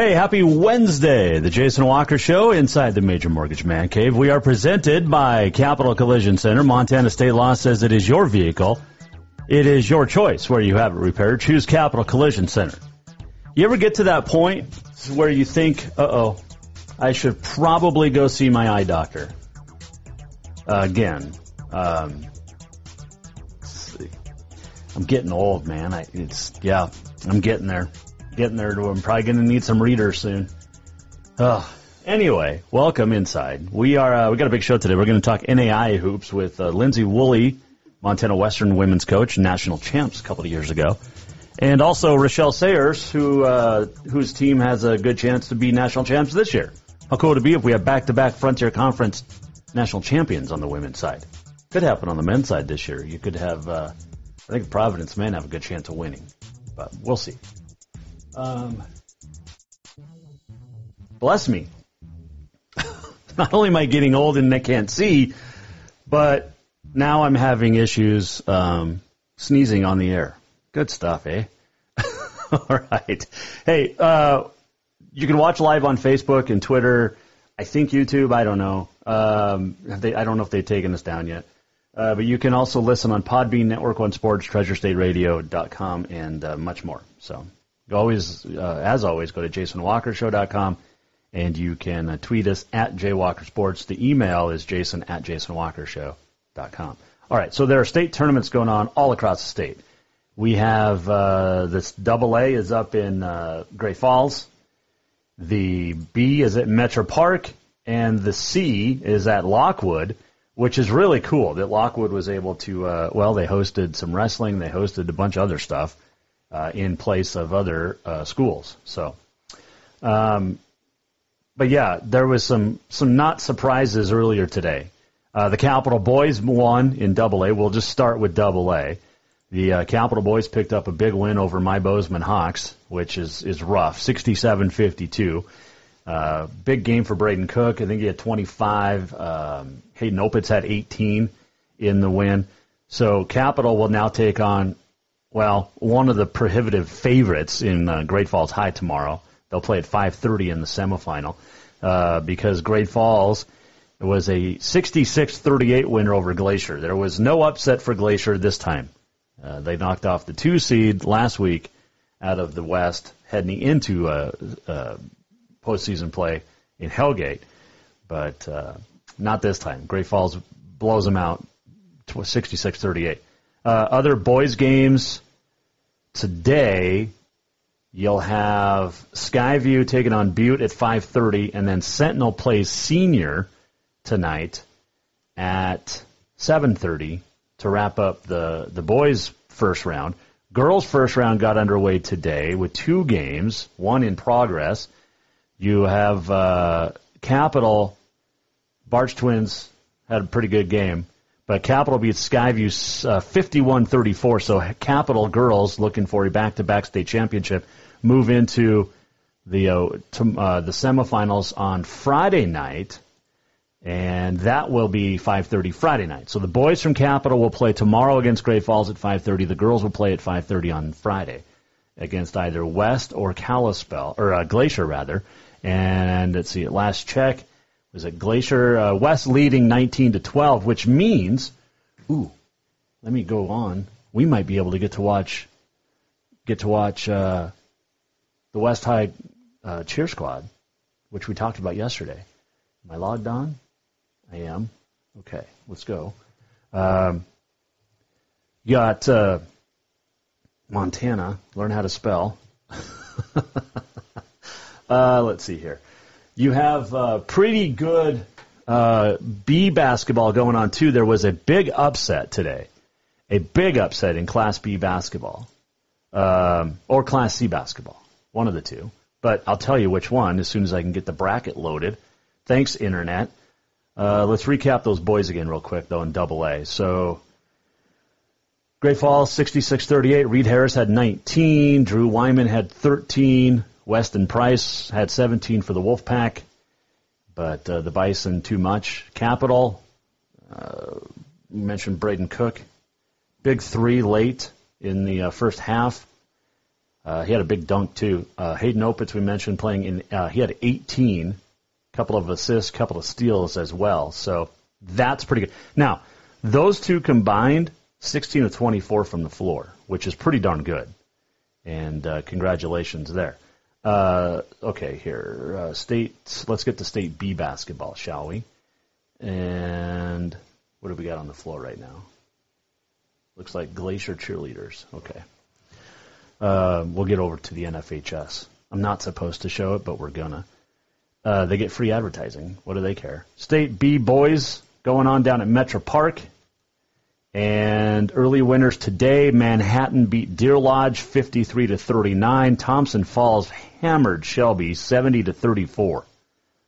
Hey, happy Wednesday. The Jason Walker Show inside the Major Mortgage Man Cave. We are presented by Capital Collision Center. Montana State Law says it is your vehicle. It is your choice where you have it repaired. Choose Capital Collision Center. You ever get to that point where you think, uh oh, I should probably go see my eye doctor? Uh, again, um. I'm getting old, man. I, it's, yeah, I'm getting there getting there to I'm probably going to need some readers soon. Ugh. Anyway, welcome inside. We are uh, we got a big show today. We're going to talk NAIA hoops with uh, Lindsay Woolley, Montana Western women's coach, national champs a couple of years ago, and also Rachelle Sayers, who uh, whose team has a good chance to be national champs this year. How cool would it be if we have back-to-back Frontier Conference national champions on the women's side? Could happen on the men's side this year. You could have, uh, I think Providence men have a good chance of winning, but we'll see. Um, bless me. Not only am I getting old and I can't see, but now I'm having issues um, sneezing on the air. Good stuff, eh? All right. Hey, uh, you can watch live on Facebook and Twitter. I think YouTube. I don't know. Um, they, I don't know if they've taken us down yet. Uh, but you can also listen on Podbean, Network One Sports, TreasureStateRadio.com, and uh, much more. So always, uh, as always, go to JasonWalkerShow.com and you can uh, tweet us at JWalkerSports. The email is jason at JasonWalkerShow.com. All right, so there are state tournaments going on all across the state. We have uh, this double A is up in uh, Great Falls. The B is at Metra Park, and the C is at Lockwood, which is really cool that Lockwood was able to, uh, well, they hosted some wrestling, they hosted a bunch of other stuff uh, in place of other uh, schools. So, um, but yeah, there was some some not surprises earlier today. Uh, the Capital Boys won in Double A. We'll just start with Double A. The uh, Capital Boys picked up a big win over my Bozeman Hawks, which is is rough, 67-52. Uh, big game for Braden Cook. I think he had 25. Um, Hayden Opitz had 18 in the win. So Capital will now take on well, one of the prohibitive favorites in uh, Great Falls High tomorrow. They'll play at 5:30 in the semifinal uh, because Great Falls was a 66-38 winner over Glacier. There was no upset for Glacier this time. Uh, they knocked off the two seed last week out of the West, heading into uh, uh, postseason play in Hellgate, but uh, not this time. Great Falls blows them out 66-38. Uh, other boys games today, you'll have Skyview taking on Butte at 5:30, and then Sentinel plays Senior tonight at 7:30 to wrap up the the boys' first round. Girls' first round got underway today with two games, one in progress. You have uh, Capital, Barch Twins had a pretty good game. But Capital beats Skyview uh, 51-34. So Capital girls looking for a back-to-back state championship move into the uh, to, uh, the semifinals on Friday night, and that will be 5:30 Friday night. So the boys from Capital will play tomorrow against Great Falls at 5:30. The girls will play at 5:30 on Friday against either West or Kalispell or uh, Glacier rather. And let's see, last check, was it Glacier uh, West leading 19 to 12, which means, ooh, let me go on we might be able to get to watch get to watch uh, the West High uh, cheer squad, which we talked about yesterday. Am I logged on? I am. Okay, let's go. Um, got uh, Montana. Learn how to spell. uh, let's see here. You have uh, pretty good uh, B basketball going on too. There was a big upset today, a big upset in Class B basketball, um, or Class C basketball, one of the two. But I'll tell you which one as soon as I can get the bracket loaded. Thanks, internet. Uh, let's recap those boys again real quick though in Double A. So. Great Falls 66-38. Reed Harris had 19. Drew Wyman had 13. Weston Price had 17 for the Wolfpack, but uh, the Bison too much. Capital, uh, mentioned Braden Cook, big three late in the uh, first half. Uh, he had a big dunk too. Uh, Hayden Opitz we mentioned playing in. Uh, he had 18, couple of assists, couple of steals as well. So that's pretty good. Now those two combined, 16 of 24 from the floor, which is pretty darn good. And congratulations there. Uh, okay, here. Uh, state. Let's get to state B basketball, shall we? And what do we got on the floor right now? Looks like Glacier cheerleaders. Okay. Uh, we'll get over to the NFHS. I'm not supposed to show it, but we're gonna. Uh, they get free advertising. What do they care? State B boys going on down at Metra Park. And early winners today, Manhattan beat Deer Lodge 53 to 39. Thompson Falls hammered Shelby 70 to 34.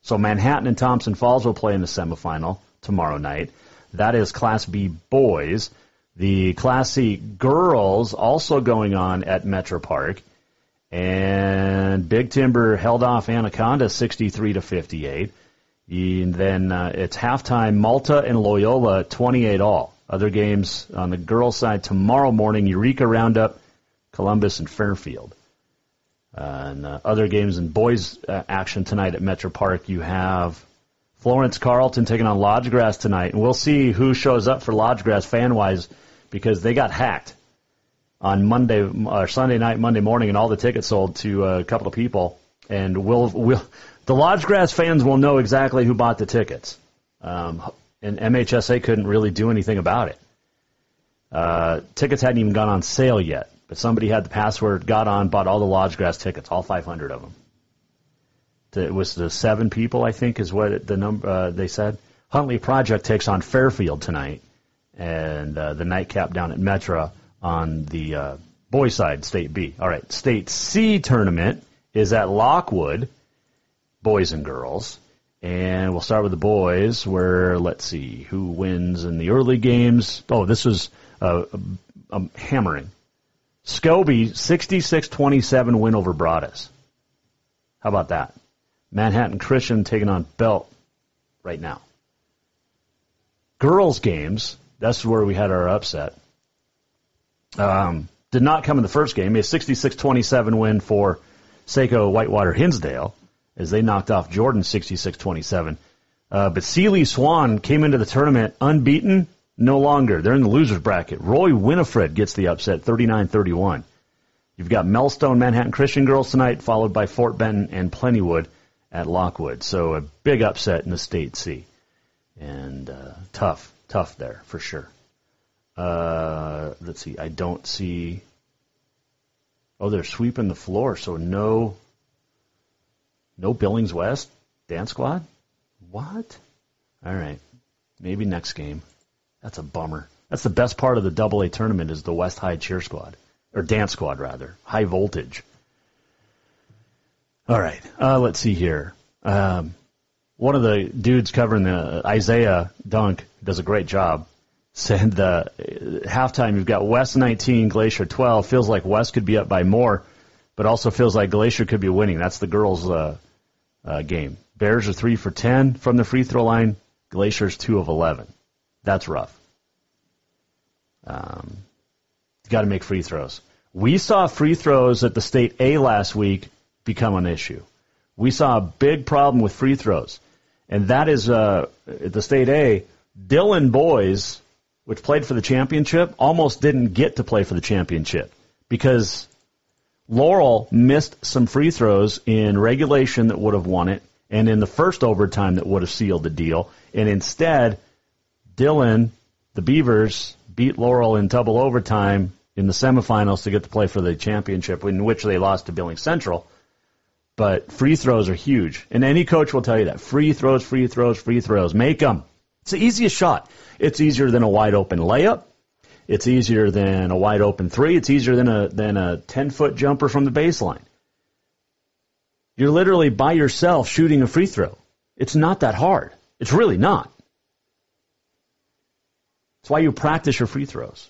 So Manhattan and Thompson Falls will play in the semifinal tomorrow night. That is Class B boys. The Class C girls also going on at Metra Park. And Big Timber held off Anaconda 63 to 58. And then uh, it's halftime Malta and Loyola 28 all. Other games on the girls' side tomorrow morning Eureka Roundup, Columbus, and Fairfield. Uh, and uh, other games in boys uh, action tonight at Metra Park, you have Florence Carlton taking on Lodgegrass tonight, and we'll see who shows up for Lodgegrass fan wise because they got hacked on Monday or Sunday night, Monday morning, and all the tickets sold to a couple of people. And we'll, we'll the Lodgegrass fans will know exactly who bought the tickets. Um, and MHSA couldn't really do anything about it. Uh, tickets hadn't even gone on sale yet, but somebody had the password, got on, bought all the Lodgegrass tickets, all 500 of them. It was the seven people, I think, is what the number uh, they said. Huntley Project takes on Fairfield tonight, and uh, the nightcap down at Metra on the uh, boys' side, State B. All right, State C tournament is at Lockwood, boys and girls. And we'll start with the boys, where let's see who wins in the early games. Oh, this was a, a, a hammering. Scobey 66-27 win over Broadus. How about that? Manhattan Christian taking on Belt right now. Girls games, that's where we had our upset. Um, did not come in the first game. A 66-27 win for Saco Whitewater Hinsdale as they knocked off Jordan 66-27. Uh, but Seeley Swan came into the tournament unbeaten, no longer. They're in the losers bracket. Roy Winifred gets the upset 39-31. You've got Melstone Manhattan Christian girls tonight, followed by Fort Benton and Plentywood at Lockwood. So a big upset in the state C. And uh, tough, tough there for sure. Uh, let's see. I don't see. Oh, they're sweeping the floor, so no no Billings West dance squad? What? All right. Maybe next game. That's a bummer. That's the best part of the Double A tournament is the West High cheer squad or dance squad rather. High voltage. All right. Uh, let's see here. Um, one of the dudes covering the Isaiah Dunk does a great job. Said the halftime you've got West 19, Glacier 12. Feels like West could be up by more, but also feels like Glacier could be winning. That's the girls' uh, uh, game. Bears are three for ten from the free throw line. Glacier's two of eleven. That's rough. Um, got to make free throws. We saw free throws at the state A last week become an issue. We saw a big problem with free throws, and that is uh, at the state A. Dillon Boys which played for the championship, almost didn't get to play for the championship because Laurel missed some free throws in regulation that would have won it and in the first overtime that would have sealed the deal. And instead, Dillon, the Beavers, beat Laurel in double overtime in the semifinals to get to play for the championship, in which they lost to Billings Central. But free throws are huge. And any coach will tell you that. Free throws, free throws, free throws. Make them. It's the easiest shot. It's easier than a wide open layup. It's easier than a wide open three. It's easier than a than a ten foot jumper from the baseline. You're literally by yourself shooting a free throw. It's not that hard. It's really not. It's why you practice your free throws.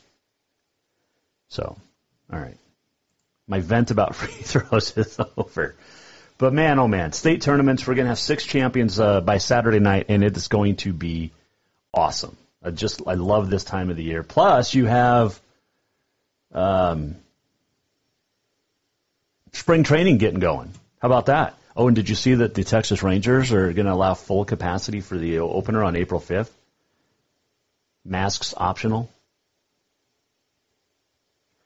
So, all right. My vent about free throws is over. But man, oh man, state tournaments, we're going to have six champions uh, by Saturday night, and it is going to be awesome. I just, I love this time of the year. Plus, you have um, spring training getting going. How about that? Oh, and did you see that the Texas Rangers are going to allow full capacity for the opener on April 5th? Masks optional.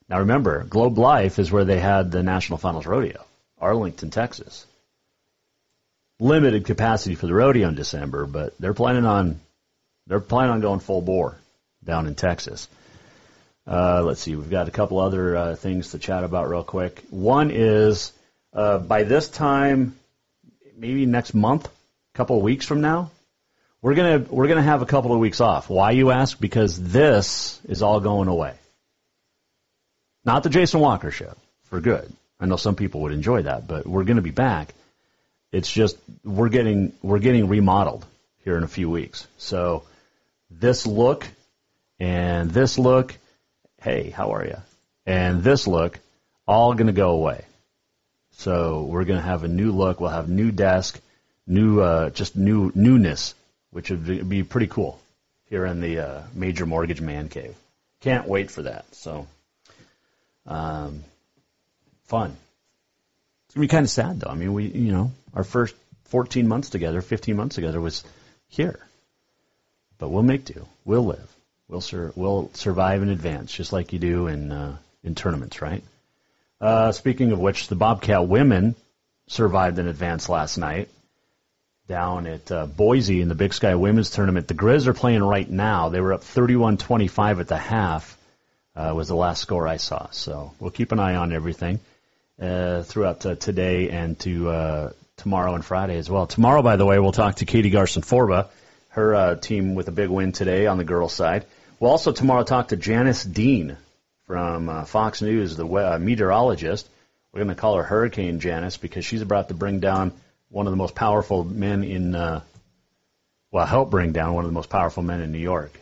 Now remember, Globe Life is where they had the National Finals Rodeo, Arlington, Texas. Limited capacity for the rodeo in December, but they're planning on they're planning on going full bore down in Texas. Uh, let's see, we've got a couple other uh, things to chat about real quick. One is uh, by this time, maybe next month, a couple of weeks from now, we're gonna we're gonna have a couple of weeks off. Why you ask? Because this is all going away. Not the Jason Walker show for good. I know some people would enjoy that, but we're to be back. It's just we're getting we're getting remodeled here in a few weeks. So this look and this look, hey, how are you? And this look, all going to go away. So we're going to have a new look. We'll have new desk, new uh, just new newness, which would be pretty cool here in the uh, major mortgage man cave. Can't wait for that. So um, fun. It's gonna be kind of sad though. I mean, we you know our first 14 months together, 15 months together was here, but we'll make do. We'll live. We'll sur- we'll survive in advance, just like you do in uh, in tournaments, right? Uh, speaking of which, the Bobcat women survived in advance last night down at uh, Boise in the Big Sky Women's Tournament. The Grizz are playing right now. They were up 31-25 at the half uh, was the last score I saw. So we'll keep an eye on everything uh, throughout uh, today and to uh, tomorrow and Friday as well. Tomorrow, by the way, we'll talk to Katie Garson Forba, her uh, team with a big win today on the girls' side. We'll also tomorrow talk to Janice Dean from uh, Fox News, the meteorologist. We're going to call her Hurricane Janice because she's about to bring down one of the most powerful men in, uh, well, help bring down one of the most powerful men in New York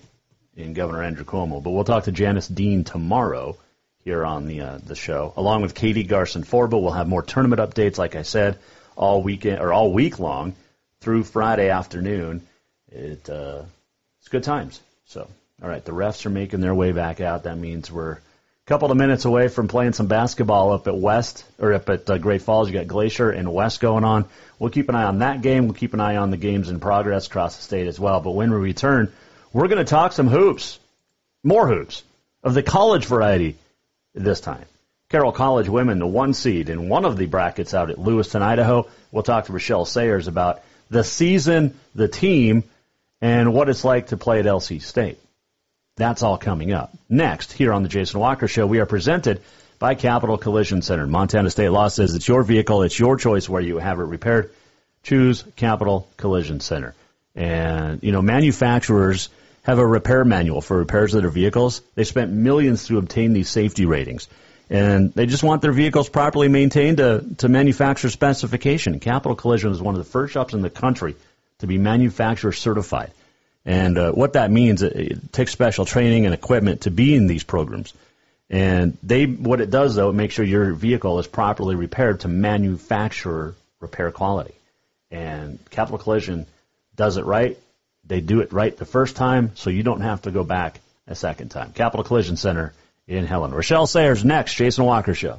in Governor Andrew Cuomo. But we'll talk to Janice Dean tomorrow here on the uh, the show, along with Katie Garson Forba. We'll have more tournament updates, like I said, all weekend or all week long through Friday afternoon. It uh, it's good times. So, all right, the refs are making their way back out. That means we're couple of minutes away from playing some basketball up at West or up at uh, Great Falls. You got Glacier and West going on. We'll keep an eye on that game. We'll keep an eye on the games in progress across the state as well. But when we return we're going to talk some hoops, more hoops of the college variety this time. Carroll College women, the one seed in one of the brackets out at Lewiston, Idaho. We'll talk to Rachelle Sayers about the season, the team, and what it's like to play at LC State. That's all coming up. Next, here on the Jason Walker Show, we are presented by Capital Collision Center. Montana State Law says it's your vehicle, it's your choice where you have it repaired. Choose Capital Collision Center. And, you know, manufacturers have a repair manual for repairs of their vehicles. They spent millions to obtain these safety ratings. And they just want their vehicles properly maintained to, to manufacturer specification. Capital Collision is one of the first shops in the country to be manufacturer certified. And uh, what that means, it, it takes special training and equipment to be in these programs. And they, what it does though, it makes sure your vehicle is properly repaired to manufacturer repair quality. And Capital Collision does it right. They do it right the first time, so you don't have to go back a second time. Capital Collision Center in Helen. Rachelle Sayers next. Jason Walker Show.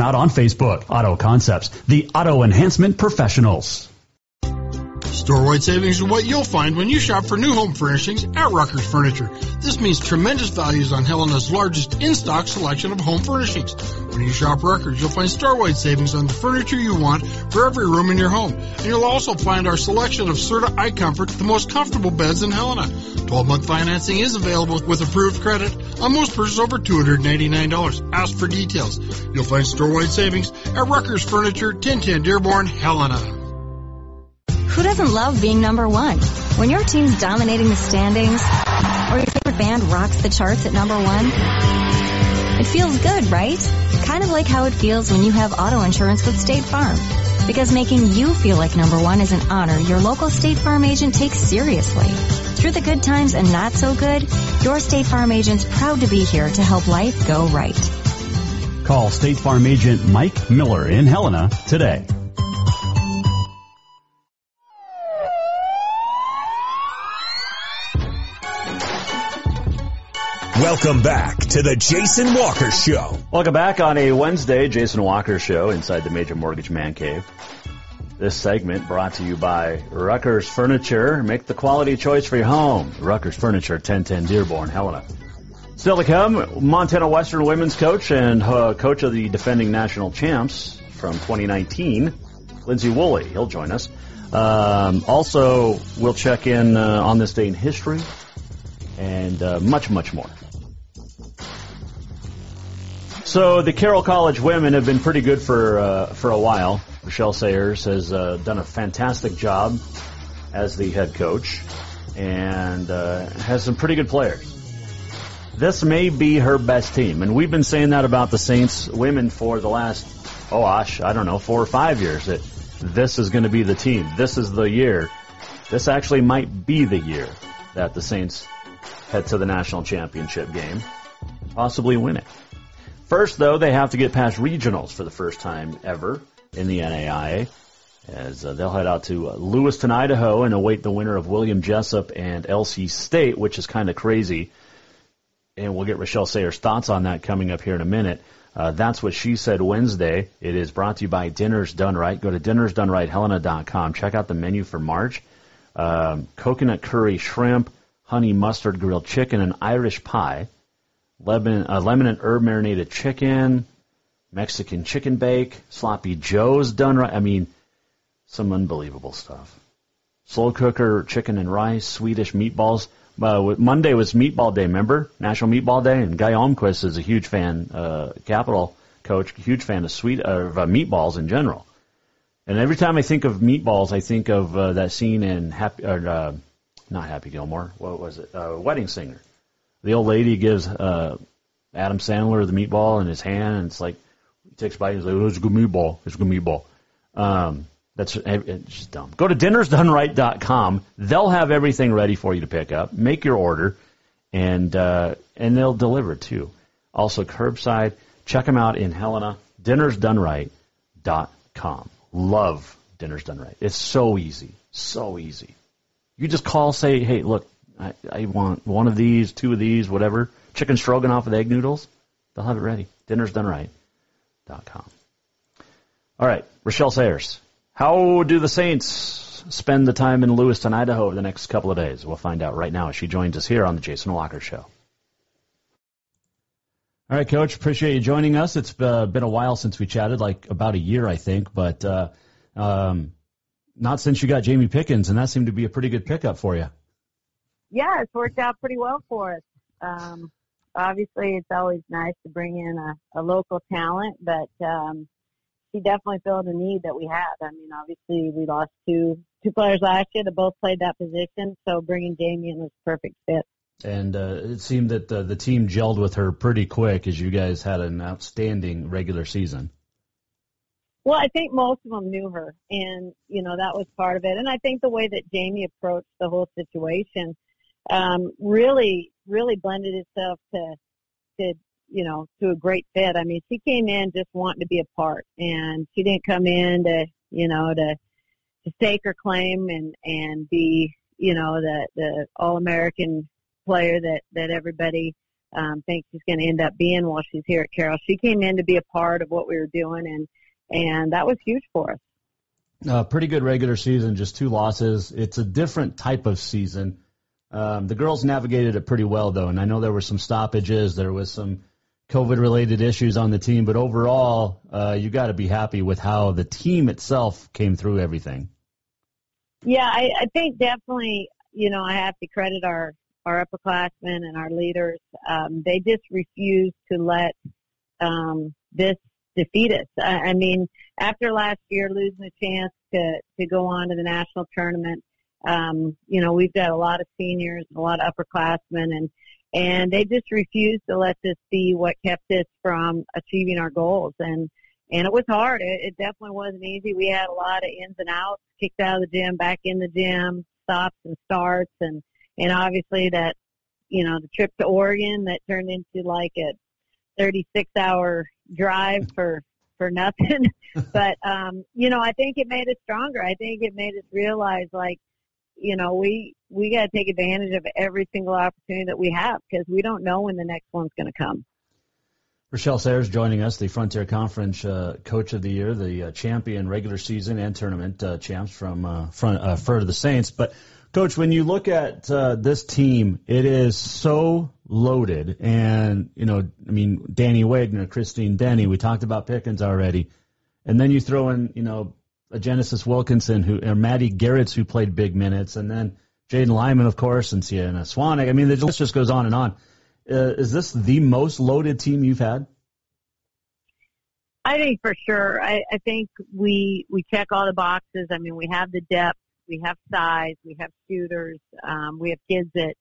out on Facebook. Auto Concepts, the auto enhancement professionals. Store-wide savings are what you'll find when you shop for new home furnishings at Rucker's Furniture. This means tremendous values on Helena's largest in-stock selection of home furnishings. When you shop Rucker's, you'll find store-wide savings on the furniture you want for every room in your home. And you'll also find our selection of Serta iComfort, the most comfortable beds in Helena. 12-month financing is available with approved credit on most purchases over $289. Ask for details. You'll find store-wide savings at Rucker's Furniture, 1010 Dearborn, Helena. Who doesn't love being number one? When your team's dominating the standings, or your favorite band rocks the charts at number one, it feels good, right? Kind of like how it feels when you have auto insurance with State Farm. Because making you feel like number one is an honor your local State Farm agent takes seriously. Through the good times and not so good, your State Farm agent's proud to be here to help life go right. Call State Farm agent Mike Miller in Helena today. Welcome back to the Jason Walker Show. Welcome back on a Wednesday, Jason Walker Show inside the Major Mortgage Man Cave. This segment brought to you by Rucker's Furniture. Make the quality choice for your home. Rucker's Furniture, 1010 Dearborn, Helena. Still to come, Montana Western women's coach and uh, coach of the defending national champs from 2019, Lindsay Woolley. He'll join us. Um, also, we'll check in uh, on this day in history and uh, much, much more. So the Carroll College women have been pretty good for uh, for a while. Rachelle Sayers has uh, done a fantastic job as the head coach and uh, has some pretty good players. This may be her best team, and we've been saying that about the Saints women for the last oh gosh, I don't know, four or five years. That this is going to be the team. This is the year. This actually might be the year that the Saints head to the national championship game, possibly win it. First, though, they have to get past regionals for the first time ever in the NAIA, as uh, they'll head out to uh, Lewiston, Idaho, and await the winner of William Jessup and LC State, which is kind of crazy. And we'll get Rachelle Sayers' thoughts on that coming up here in a minute. Uh, that's what she said Wednesday. It is brought to you by Dinners Done Right. Go to dinnersdoneright.helena.com. Check out the menu for March. Um, coconut curry shrimp, honey mustard grilled chicken, and Irish pie lemon, uh, lemon and herb marinated chicken, Mexican chicken bake, sloppy joes done right. I mean, some unbelievable stuff. Slow cooker chicken and rice, Swedish meatballs. Uh, Monday was Meatball Day, remember? National Meatball Day, and Guy Almquist is a huge fan, uh, Capital coach, huge fan of sweet of uh, meatballs in general. And every time I think of meatballs, I think of uh, that scene in Happy, or, uh, not Happy Gilmore. What was it? Uh, Wedding Singer the old lady gives uh, Adam Sandler the meatball in his hand, and it's like takes a bite he's like, "Oh, it's a good meatball. It's a good meatball." Um, That's it's just dumb. Go to dinnersdoneright.com. They'll have everything ready for you to pick up. Make your order, and uh, and they'll deliver too. Also curbside. Check them out in Helena. Dinnersdoneright.com. Love Dinners Done Right. It's so easy, so easy. You just call, say, hey, look, I, I want one of these, two of these, whatever. Chicken stroganoff with egg noodles. They'll have it ready. Dinnersdoneright.com. All right, Rachelle Sayers. How do the Saints spend the time in Lewiston, Idaho over the next couple of days? We'll find out right now as she joins us here on the Jason Walker Show. All right, Coach. Appreciate you joining us. It's uh, been a while since we chatted, like about a year, I think, but uh, um, not since you got Jamie Pickens, and that seemed to be a pretty good pickup for you. Yeah, it's worked out pretty well for us. Um, obviously, it's always nice to bring in a, a local talent, but um, he definitely filled a need that we had. I mean, obviously we lost two two players last year that both played that position, so bringing Jamie in was a perfect fit. And uh, it seemed that uh, the team gelled with her pretty quick as you guys had an outstanding regular season. Well, I think most of them knew her, and you know that was part of it. And I think the way that Jamie approached the whole situation um, really, really blended itself to to you know, to a great fit. I mean, she came in just wanting to be a part and she didn't come in to, you know, to, to stake her claim and, and be, you know, the, the all-American player that, that everybody, um, thinks she's going to end up being while she's here at Carroll. She came in to be a part of what we were doing and, and that was huge for us. Uh, pretty good regular season, just two losses. It's a different type of season. Um, the girls navigated it pretty well, though, and I know there were some stoppages. There was some COVID related issues on the team, but overall, uh, you got to be happy with how the team itself came through everything. Yeah, I, I think definitely, you know, I have to credit our, our upperclassmen and our leaders. Um, they just refused to let um, this defeat us. I, I mean, after last year losing a chance to, to go on to the national tournament, um, you know, we've got a lot of seniors, and a lot of upperclassmen, and and they just refused to let this be what kept us from achieving our goals. And and it was hard. It, it definitely wasn't easy. We had a lot of ins and outs, kicked out of the gym, back in the gym, stops and starts, and and obviously that you know the trip to Oregon that turned into like a 36 hour drive for for nothing. but um, you know, I think it made us stronger. I think it made us realize like you know, we we got to take advantage of every single opportunity that we have because we don't know when the next one's going to come. Rachelle Sayers joining us, the Frontier Conference uh, Coach of the Year, the uh, champion regular season and tournament uh, champs from uh, front, uh, to the Saints. But Coach, when you look at uh, this team, it is so loaded, and you know, I mean, Danny Wagner, Christine Denny, we talked about Pickens already, and then you throw in, you know, Genesis Wilkinson who or Maddie Garrett's who played big minutes, and then Jaden Lyman, of course, and Sienna Swanek. I mean, the list just goes on and on. Uh, is this the most loaded team you've had? I think for sure. I, I think we we check all the boxes. I mean, we have the depth, we have size, we have shooters, um, we have kids that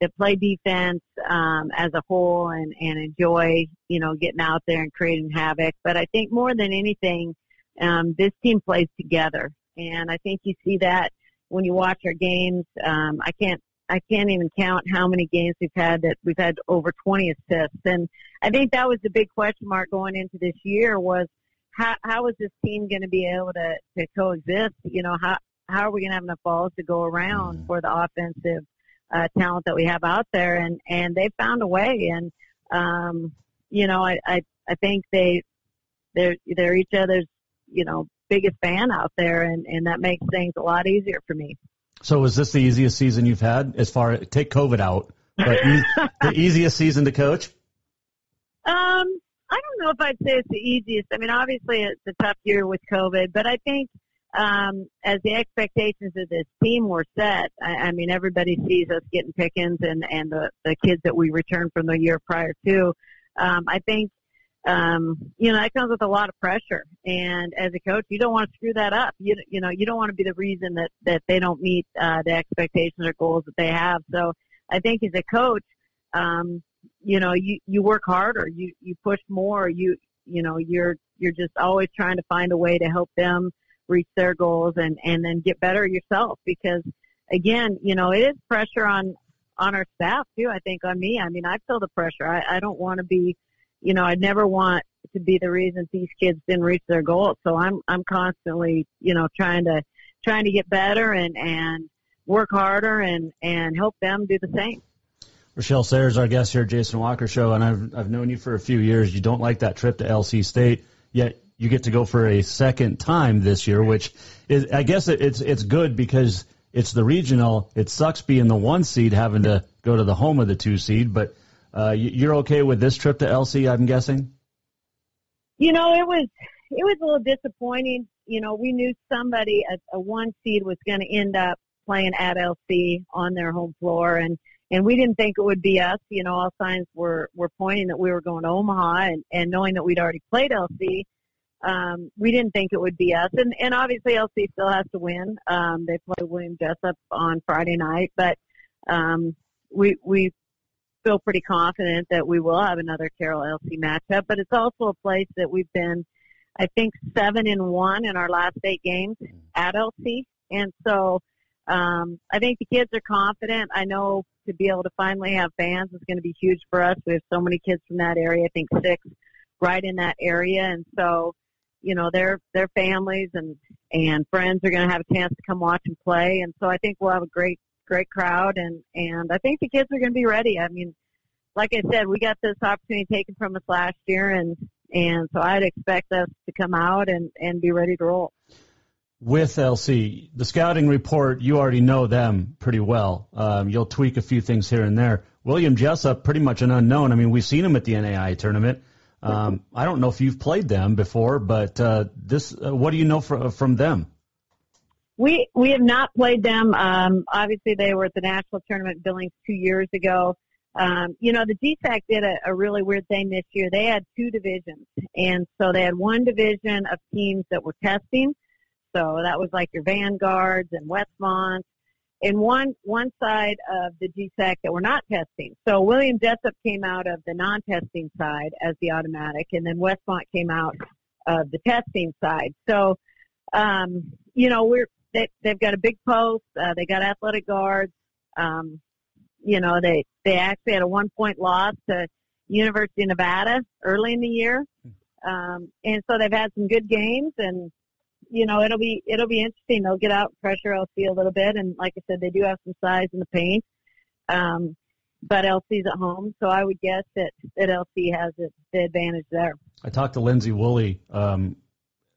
that play defense um, as a whole and and enjoy you know getting out there and creating havoc. But I think more than anything, um, this team plays together, and I think you see that when you watch our games. Um, I can't I can't even count how many games we've had that we've had over 20 assists, and I think that was the big question mark going into this year was how how is this team going to be able to to coexist? You know how how are we going to have enough balls to go around mm. for the offensive uh, talent that we have out there? And and they found a way, and um, you know I I I think they they're they're each other's you know, biggest fan out there, and and that makes things a lot easier for me. So, is this the easiest season you've had as far as take COVID out, but the easiest season to coach? Um, I don't know if I'd say it's the easiest. I mean, obviously it's a tough year with COVID, but I think um, as the expectations of this team were set, I, I mean, everybody sees us getting Pickens and and the the kids that we returned from the year prior to. Um, I think um, you know, that comes with a lot of pressure. And as a coach, you don't want to screw that up. You, you know, you don't want to be the reason that, that they don't meet, uh, the expectations or goals that they have. So I think as a coach, um, you know, you, you work harder, you, you push more, you, you know, you're, you're just always trying to find a way to help them, reach their goals and and then get better yourself because again, you know, it is pressure on on our staff too. I think on me. I mean, I feel the pressure. I, I don't want to be, you know, I never want to be the reason these kids didn't reach their goals. So I'm I'm constantly, you know, trying to trying to get better and and work harder and and help them do the same. Rachelle Sayers, our guest here, Jason Walker Show, and I've I've known you for a few years. You don't like that trip to LC State, yet you get to go for a second time this year, which is I guess it's it's good because it's the regional. It sucks being the one seed having to go to the home of the two seed, but uh, you're okay with this trip to LC, I'm guessing. You know, it was it was a little disappointing. You know, we knew somebody a, a one seed was going to end up playing at LC on their home floor, and and we didn't think it would be us. You know, all signs were were pointing that we were going to Omaha, and and knowing that we'd already played LC, um, we didn't think it would be us. And and obviously LC still has to win. Um, they play William Jessup on Friday night, but um, we we feel pretty confident that we will have another Carroll LC matchup. But it's also a place that we've been, I think, seven and one in our last eight games at LC, and so. Um, I think the kids are confident. I know to be able to finally have fans is going to be huge for us. We have so many kids from that area. I think six right in that area, and so you know their their families and and friends are going to have a chance to come watch and play. And so I think we'll have a great great crowd, and and I think the kids are going to be ready. I mean, like I said, we got this opportunity taken from us last year, and and so I'd expect us to come out and and be ready to roll with LC, the scouting report, you already know them pretty well. Um, you'll tweak a few things here and there. William Jessup, pretty much an unknown. I mean, we've seen him at the NAIA tournament. Um, I don't know if you've played them before, but uh, this, uh, what do you know from from them? We we have not played them. Um, obviously, they were at the national tournament Billings two years ago. Um, you know, the GSAC did a, a really weird thing this year. They had two divisions, and so they had one division of teams that were testing so that was like your Vanguards and Westmont, and one one side of the GSAC that were not testing. So William Jessup came out of the non-testing side as the automatic, and then Westmont came out of the testing side. So, um, you know, we're they, they've got a big post. Uh, they got athletic guards. Um, you know, they they actually had a one point loss to University of Nevada early in the year, um, and so they've had some good games and you know, it'll be it'll be interesting. They'll get out pressure LC a little bit, and like I said, they do have some size in the paint. Um, but LC's at home, so I would guess that that LC has it, the advantage there. I talked to Lindsay Woolley um,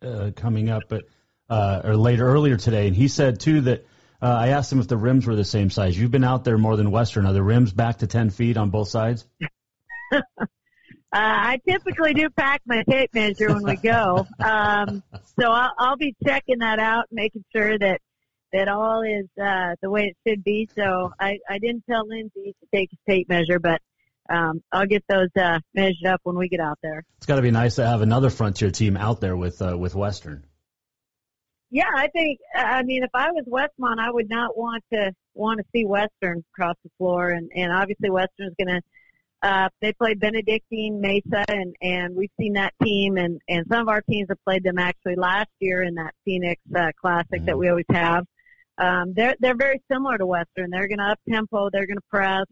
uh, coming up, but uh, or later earlier today, and he said too that uh, I asked him if the rims were the same size. You've been out there more than Western. Are the rims back to ten feet on both sides? Uh, I typically do pack my tape measure when we go, um, so I'll, I'll be checking that out, making sure that that all is uh, the way it should be. So I, I didn't tell Lindsay to take his tape measure, but um, I'll get those uh, measured up when we get out there. It's got to be nice to have another Frontier team out there with uh, with Western. Yeah, I think. I mean, if I was Westmont, I would not want to want to see Western cross the floor, and and obviously Western's going to uh, they played Benedictine, Mesa, and and we've seen that team, and and some of our teams have played them actually last year in that Phoenix uh, Classic mm-hmm. that we always have. Um, they're they're very similar to Western. They're going to up tempo. They're going to press.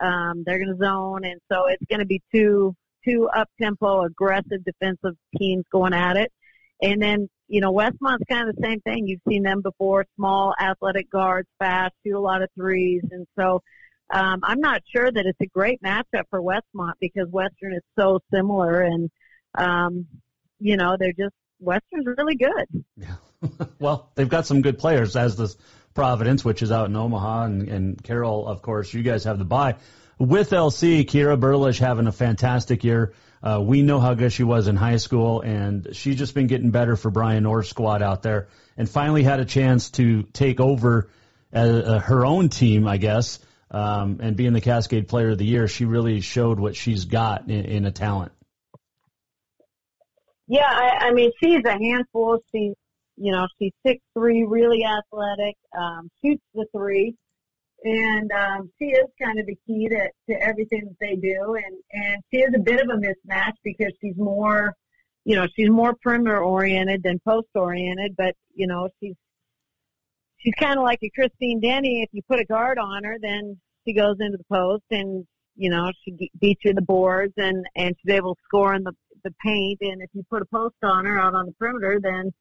Um, they're going to zone, and so it's going to be two two up tempo, aggressive defensive teams going at it. And then you know Westmont's kind of the same thing. You've seen them before: small, athletic guards, fast, shoot a lot of threes, and so um, I'm not sure that it's a great matchup for Westmont because Western is so similar and, um, you know, they're just, Western's really good. Yeah. well, they've got some good players as does Providence, which is out in Omaha and, and Carroll, of course, you guys have the bye. With LC, Kira Burlish having a fantastic year. Uh, we know how good she was in high school, and she's just been getting better for Brian Orr's squad out there, and finally had a chance to take over uh, uh, her own team, I guess, um, and being the Cascade Player of the Year, she really showed what she's got in, in a talent. Yeah, I, I mean, she's a handful. She's, you know, she's six three, really athletic, um, shoots the three, and um, she is kind of the key to, to everything that they do. And and she is a bit of a mismatch because she's more you know, she's more perimeter oriented than post oriented, but you know, she's she's kind of like a Christine Denny. If you put a guard on her, then she goes into the post and you know she beats you the boards and and she's able to score in the the paint. And if you put a post on her out on the perimeter, then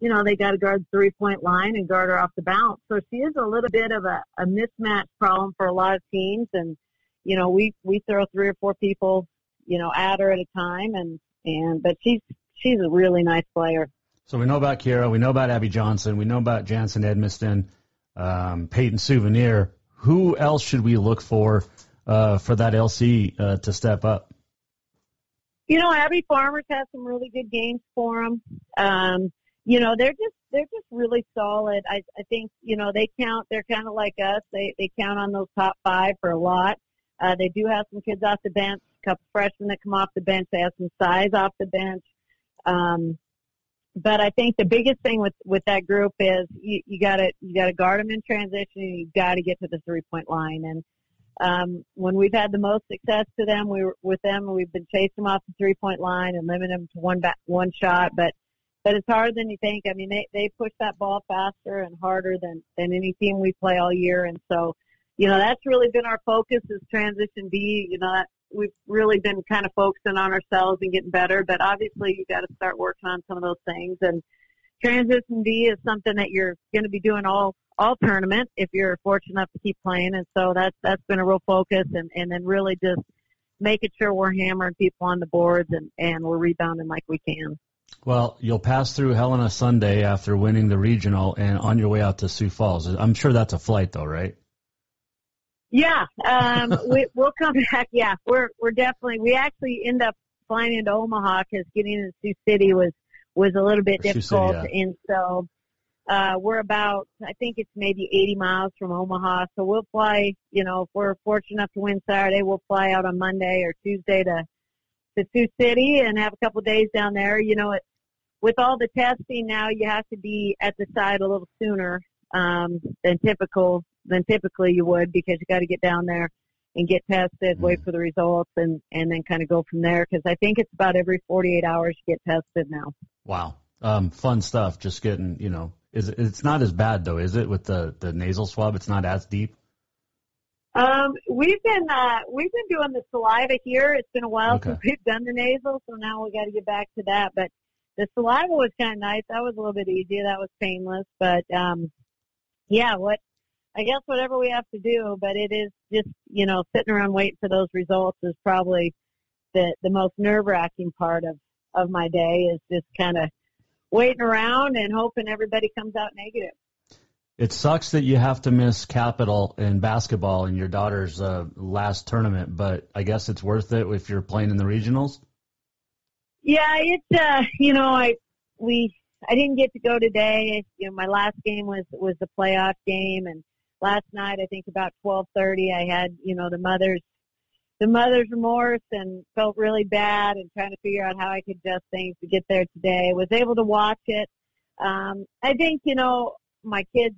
you know they got to guard the three point line and guard her off the bounce. So she is a little bit of a, a mismatch problem for a lot of teams. And you know we we throw three or four people you know at her at a time and and but she's she's a really nice player. So we know about Kira, we know about Abby Johnson, we know about Jansen Edmiston, um, Peyton Souvenir. Who else should we look for uh, for that LC uh, to step up? You know, Abby Farmers has some really good games for them. Um, you know, they're just they're just really solid. I I think you know they count. They're kind of like us. They they count on those top five for a lot. Uh, they do have some kids off the bench, a couple freshmen that come off the bench. They have some size off the bench. Um, but I think the biggest thing with with that group is you, you got to you got to guard them in transition. and You got to get to the three point line. And um, when we've had the most success to them, we were with them. We've been chasing them off the three point line and limiting them to one back, one shot. But but it's harder than you think. I mean, they they push that ball faster and harder than than any team we play all year. And so, you know, that's really been our focus is transition B. You know, that we've really been kind of focusing on ourselves and getting better. But obviously, you got to start working on some of those things. And transition B is something that you're going to be doing all all tournament if you're fortunate enough to keep playing. And so that's that's been a real focus. And and then really just making sure we're hammering people on the boards and and we're rebounding like we can. Well, you'll pass through Helena Sunday after winning the regional and on your way out to Sioux Falls. I'm sure that's a flight though, right? Yeah, um, we, we'll come back. Yeah, we're we're definitely. We actually end up flying into Omaha because getting into Sioux City was was a little bit difficult, City, yeah. and so uh, we're about. I think it's maybe 80 miles from Omaha, so we'll fly. You know, if we're fortunate enough to win Saturday, we'll fly out on Monday or Tuesday to to Sioux City and have a couple of days down there. You know, it, with all the testing now, you have to be at the site a little sooner um, than typical than typically you would because you got to get down there and get tested, wait for the results, and and then kind of go from there. Because I think it's about every 48 hours you get tested now. Wow, um, fun stuff. Just getting, you know, is it's not as bad though, is it? With the the nasal swab, it's not as deep. Um, we've been uh, we've been doing the saliva here. It's been a while Okay. since we've done the nasal, so now we got to get back to that. But the saliva was kind of nice. That was a little bit easier. That was painless. But um, yeah, what I guess whatever we have to do. But it is just you know sitting around waiting for those results is probably the the most nerve wracking part of of my day is just kind of waiting around and hoping everybody comes out negative. It sucks that you have to miss Capital in basketball in your daughter's uh, last tournament, but I guess it's worth it if you're playing in the regionals. Yeah, it's uh, you know, I we I didn't get to go today. You know, my last game was was the playoff game, and last night I think about twelve thirty I had you know the mother's the mother's remorse and felt really bad and trying to figure out how I could adjust things to get there today. Was able to watch it. Um, I think you know my kids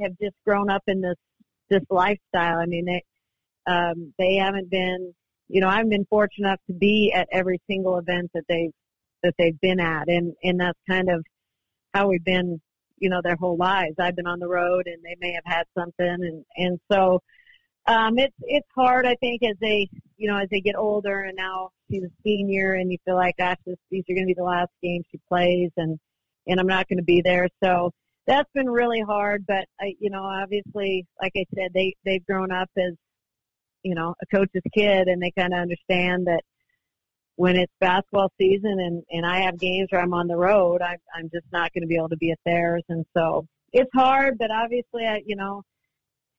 have just grown up in this this lifestyle. I mean, they um, they haven't been you know, I've been fortunate enough to be at every single event that they've that they've been at, and and that's kind of how we've been, you know, their whole lives. I've been on the road, and they may have had something, and and so um, it's it's hard, I think, as they you know as they get older, and now she's a senior, and you feel like, gosh, this, these are going to be the last games she plays, and and I'm not going to be there, so that's been really hard. But I, you know, obviously, like I said, they they've grown up as you know, a coach's kid and they kind of understand that when it's basketball season and, and I have games where I'm on the road, I'm I'm just not going to be able to be at theirs. And so it's hard, but obviously I, you know,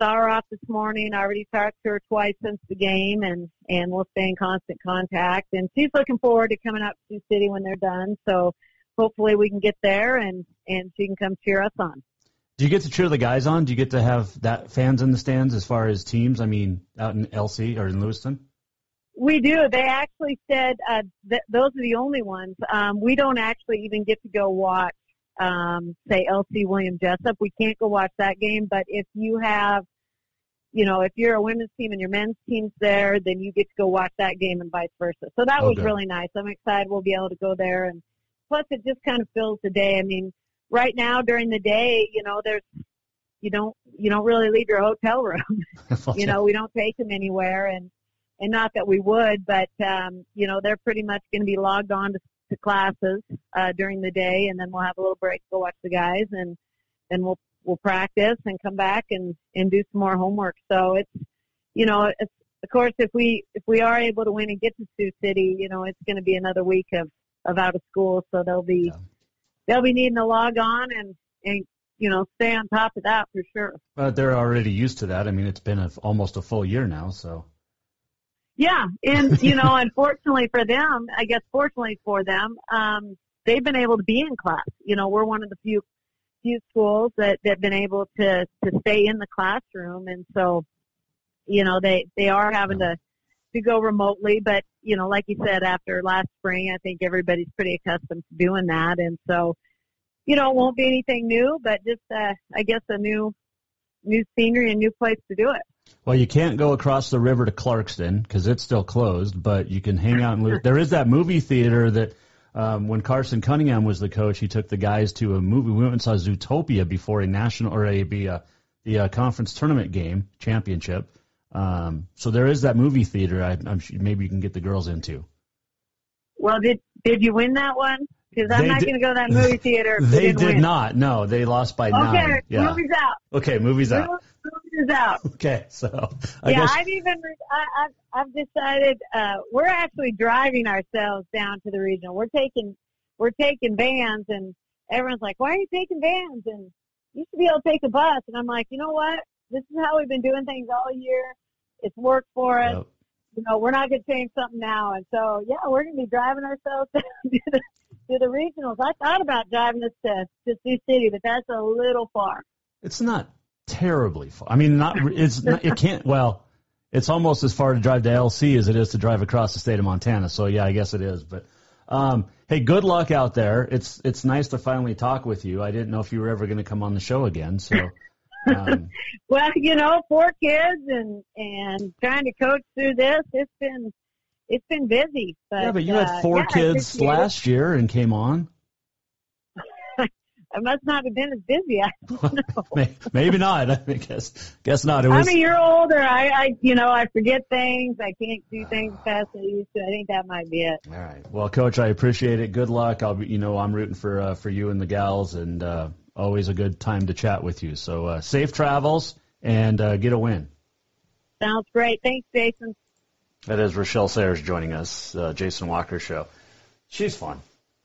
saw her off this morning. I already talked to her twice since the game and, and we'll stay in constant contact and she's looking forward to coming out to Sioux City when they're done. So hopefully we can get there and, and she can come cheer us on. Do you get to cheer the guys on? Do you get to have that fans in the stands as far as teams? I mean, out in LC or in Lewiston? We do. They actually said uh, th- those are the only ones. Um, we don't actually even get to go watch, um, say LC William Jessup. We can't go watch that game. But if you have, you know, if you're a women's team and your men's team's there, then you get to go watch that game and vice versa. So that was really nice. I'm excited we'll be able to go there and plus it just kind of fills the day. I mean, right now during the day, you know, there's you don't you don't really leave your hotel room. you know, we don't take them anywhere and and not that we would, but um, you know, they're pretty much going to be logged on to, to classes uh, during the day, and then we'll have a little break to go watch the guys, and then we'll we'll practice and come back and and do some more homework. So it's you know, it's, of course, if we if we are able to win and get to Sioux City, you know, it's going to be another week of of out of school, so they'll be they'll be needing to log on and and you know stay on top of that for sure. But they're already used to that. I mean, it's been a, almost a full year now, so. Yeah, and you know, unfortunately for them, I guess fortunately for them, um, they've been able to be in class. You know, we're one of the few few schools that that've been able to to stay in the classroom, and so, you know, they they are having to to go remotely. But you know, like you said, after last spring, I think everybody's pretty accustomed to doing that, and so, you know, it won't be anything new, but just uh, I guess a new new scenery and new place to do it. Well, you can't go across the river to Clarkston because it's still closed, but you can hang out and there is that movie theater that um, when Carson Cunningham was the coach, he took the guys to a movie. We went and saw Zootopia before a national or a be a the uh, conference tournament game championship. Um, so there is that movie theater. I, I'm sure maybe you can get the girls into. Well, did did you win that one? Because I'm They not going to go to that movie theater. They didn't win. not. No, they lost by Okay, nine. Yeah. movie's out. Okay, movies out. Movie's out. Okay, so I yeah, guess I've even I, I've I've decided uh, we're actually driving ourselves down to the regional. We're taking we're taking vans, and everyone's like, "Why are you taking vans?" And you should be able to take a bus. And I'm like, you know what? This is how we've been doing things all year. It's worked for us. You know, we're not going to change something now. And so, yeah, we're going to be driving ourselves to the to the regionals. I thought about driving us to to Sioux City, but that's a little far. It's not terribly far. I mean, not it's not, it can't. Well, it's almost as far to drive to LC as it is to drive across the state of Montana. So yeah, I guess it is. But um, hey, good luck out there. It's it's nice to finally talk with you. I didn't know if you were ever going to come on the show again. So um, Well, you know, four kids and and trying to coach through this, it's been it's been busy. But yeah, but you uh, had four yeah, kids last year and came on. I must not have been as busy. I don't know. May- Maybe not. I guess guess not. It was... I'm was. a year older. I, I, you know, I forget things. I can't do things fast as I used to. I think that might be it. All right. Well, coach, I appreciate it. Good luck. I'll be, you know, I'm rooting for uh, for you and the gals, and uh, always a good time to chat with you. So uh, safe travels and uh, get a win. Sounds great. Thanks, Jason. That is Rachelle Sayers joining us, uh, Jason Walker show. She's fun.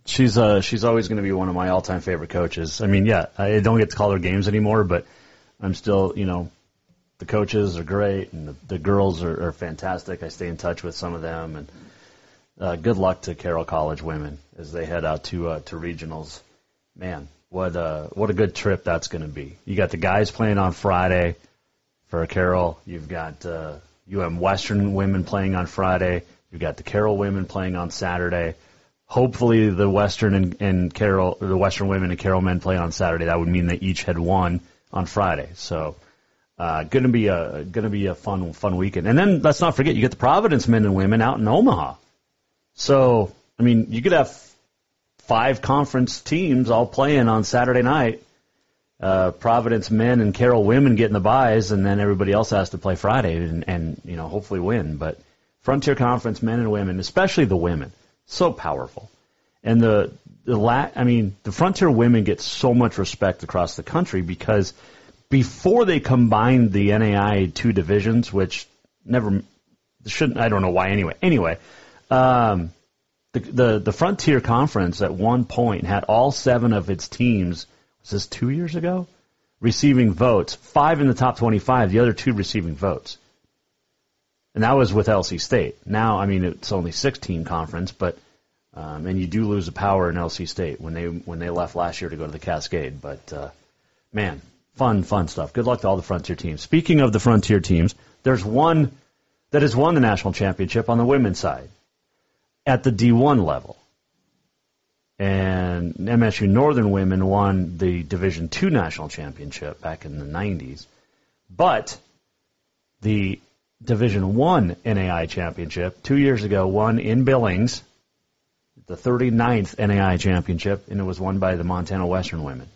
She's uh she's always going to be one of my all time favorite coaches. I mean, yeah, I don't get to call her games anymore, but I'm still, you know, the coaches are great and the, the girls are, are fantastic. I stay in touch with some of them, and uh, good luck to Carroll College women as they head out to uh, to regionals. Man, what uh what a good trip that's going to be. You got the guys playing on Friday for Carroll. You've got uh, UM Western women playing on Friday. You've got the Carroll women playing on Saturday. Hopefully, the Western and, and Carroll, the Western women and Carroll men play on Saturday. That would mean they each had won on Friday. So, uh, going to be a going to be a fun fun weekend. And then let's not forget, you get the Providence men and women out in Omaha. So, I mean, you could have five conference teams all playing on Saturday night. Uh, Providence men and Carroll women getting the buys, and then everybody else has to play Friday and, and you know hopefully win. But Frontier Conference men and women, especially the women, so powerful. And the the la- I mean, the Frontier women get so much respect across the country because before they combined the NAIA two divisions, which never shouldn't I don't know why anyway. Anyway, um, the, the the Frontier Conference at one point had all seven of its teams. Was this two years ago? Receiving votes, five in the top twenty-five, the other two receiving votes, and that was with LC State. Now, I mean, it's only six-team conference, but um, and you do lose the power in LC State when they when they left last year to go to the Cascade. But uh, man, fun, fun stuff. Good luck to all the Frontier teams. Speaking of the Frontier teams, there's one that has won the national championship on the women's side at the D1 level. And MSU Northern women won the Division II national championship back in the 90s. But the Division One NAIA championship two years ago, won in Billings, the 39th NAIA championship, and it was won by the Montana Western women.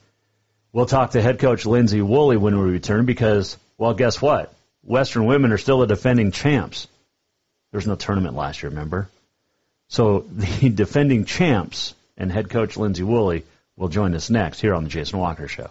We'll talk to head coach Lindsay Woolley when we return because, well, guess what? Western women are still the defending champs. There was no tournament last year, remember? So the defending champs and head coach Lindsay Woolley will join us next here on the Jason Walker Show.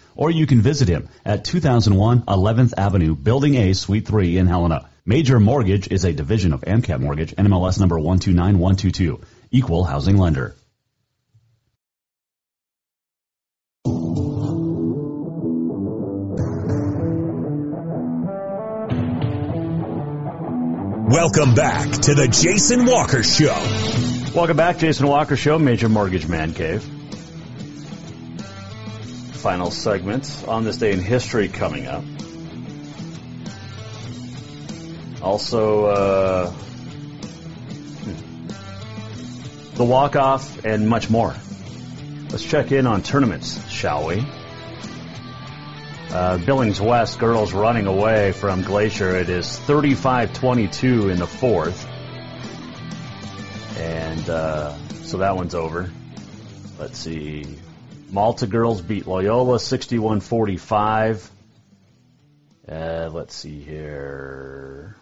or you can visit him at 2001 11th Avenue, Building A, Suite 3 in Helena. Major Mortgage is a division of AMCAP Mortgage, NMLS number 129122, equal housing lender. Welcome back to the Jason Walker Show. Welcome back, Jason Walker Show, Major Mortgage Man Cave. Final segment on this day in history coming up. Also, uh, the walk off and much more. Let's check in on tournaments, shall we? Uh, Billings West girls running away from Glacier. It is 35-22 in the fourth. And uh, so that one's over. Let's see. Malta girls beat Loyola 61-45. Uh, let's see here.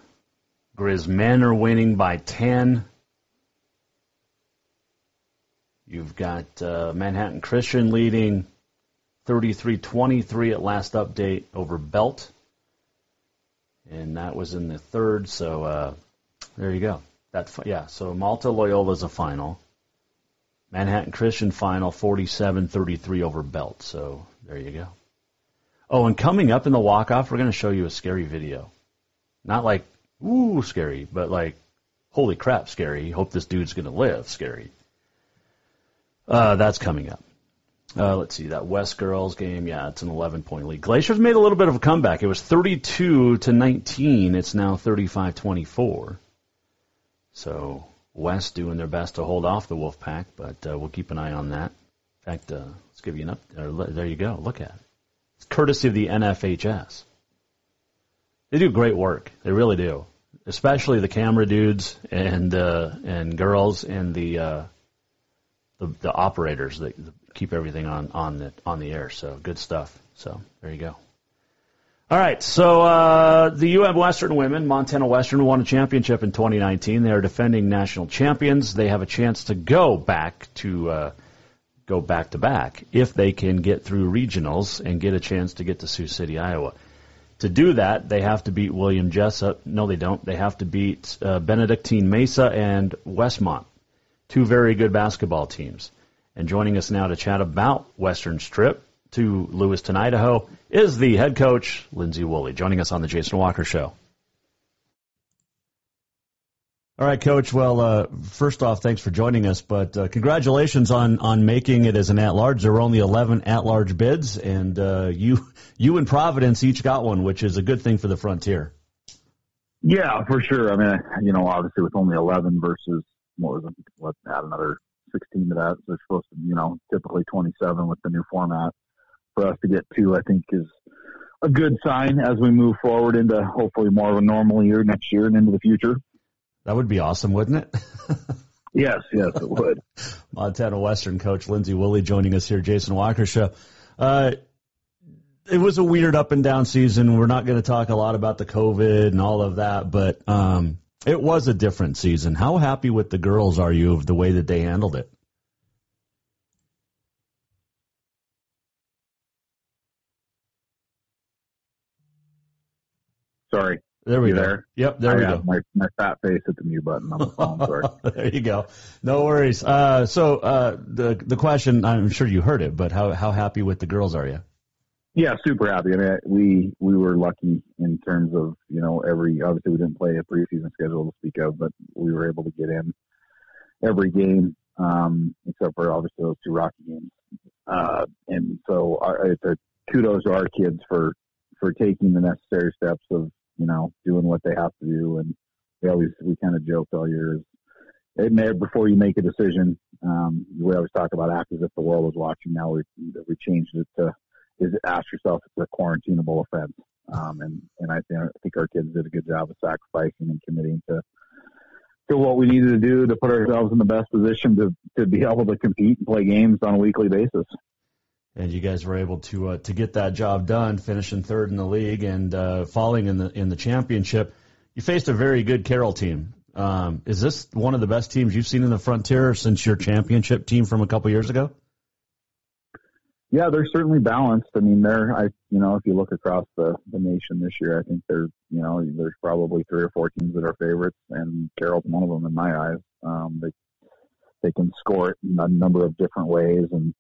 Grizz men are winning by 10. You've got uh, Manhattan Christian leading 33-23 at last update over Belt. And that was in the third, so uh, there you go. That yeah, so Malta Loyola is a final. Manhattan Christian final 47-33 over Belt. So there you go. Oh, and coming up in the walk-off, we're going to show you a scary video. Not like ooh scary, but like holy crap scary. Hope this dude's going to live scary. Uh, that's coming up. Uh, let's see that West girls game. Yeah, it's an 11 point lead. Glacier's made a little bit of a comeback. It was 32 to 19. It's now 35-24. So West doing their best to hold off the Wolfpack, but uh, we'll keep an eye on that. In fact, uh, let's give you an up. Uh, there you go. Look at it. It's courtesy of the NFHS. They do great work. They really do. Especially the camera dudes and uh, and girls and the uh, the, the operators that keep everything on on the on the air. So good stuff. So there you go. All right, so uh, the UM Western women, Montana Western, won a championship in 2019. They are defending national champions. They have a chance to go back to uh, go back to back if they can get through regionals and get a chance to get to Sioux City, Iowa. To do that, they have to beat William Jessup. No, they don't. They have to beat uh, Benedictine Mesa and Westmont, two very good basketball teams. And joining us now to chat about Western Strip to Lewiston, Idaho, is the head coach, Lindsay Woolley, joining us on the Jason Walker Show. All right, Coach. Well, uh, first off, thanks for joining us, but uh, congratulations on on making it as an at large. There were only eleven at large bids, and uh, you you and Providence each got one, which is a good thing for the Frontier. Yeah, for sure. I mean, you know, obviously with only eleven versus what was it? Let's add another sixteen to that. So they're supposed to, you know, typically twenty-seven with the new format. For us to get two, I think is a good sign as we move forward into hopefully more of a normal year next year and into the future. That would be awesome, wouldn't it? yes, yes, it would. Montana Western coach Lindsay Woolley joining us here, Jason Walker show. Uh, it was a weird up and down season. We're not going to talk a lot about the COVID and all of that, but um, it was a different season. How happy with the girls are you of the way that they handled it? Sorry. There we you go. There? Yep, there I we go. My, my fat face at the mute button on the phone. Sorry. there you go. No worries. Uh, so uh, the the question, I'm sure you heard it, but how how happy with the girls are you? Yeah, super happy. I mean, we we were lucky in terms of you know every obviously we didn't play a preseason schedule to speak of, but we were able to get in every game um, except for obviously those two Rocky games. Uh, and so our, it's a kudos to our kids for for taking the necessary steps of you know doing what they have to do. And we always we kind of joked all year is it may, before you make a decision. Um, we always talk about act as if the world was watching. Now we we changed it to is ask yourself if it's a quarantinable offense. Um, and, and I think, I think our kids did a good job of sacrificing and committing to, to what we needed to do to put ourselves in the best position to, to be able to compete and play games on a weekly basis. And you guys were able to uh, to get that job done, finishing third in the league and uh, falling in the in the championship. You faced a very good Carroll team. Um, is this one of the best teams you've seen in the Frontier since your championship team from a couple years ago? Yeah, they're certainly balanced. I mean, they're, I, you know, if you look across the, the nation this year, I think they're, you know, there's probably three or four teams that are favorites, and Carroll's one of them in my eyes. Um, they, they can score it in a number of different ways, and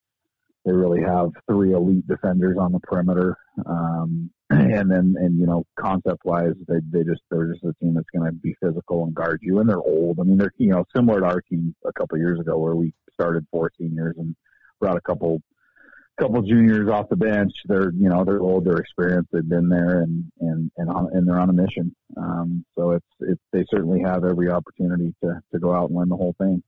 they really have three elite defenders on the perimeter. Um, and then, and you know, concept wise, they they just they're just a team that's going to be physical and guard you, and they're old. I mean, they're you know similar to our team a couple of years ago where we started four seniors and brought a couple couple juniors off the bench. They're you know they're old, they're experienced, they've been there, and and and on, and they're on a mission. Um, so it's it's they certainly have every opportunity to to go out and win the whole thing.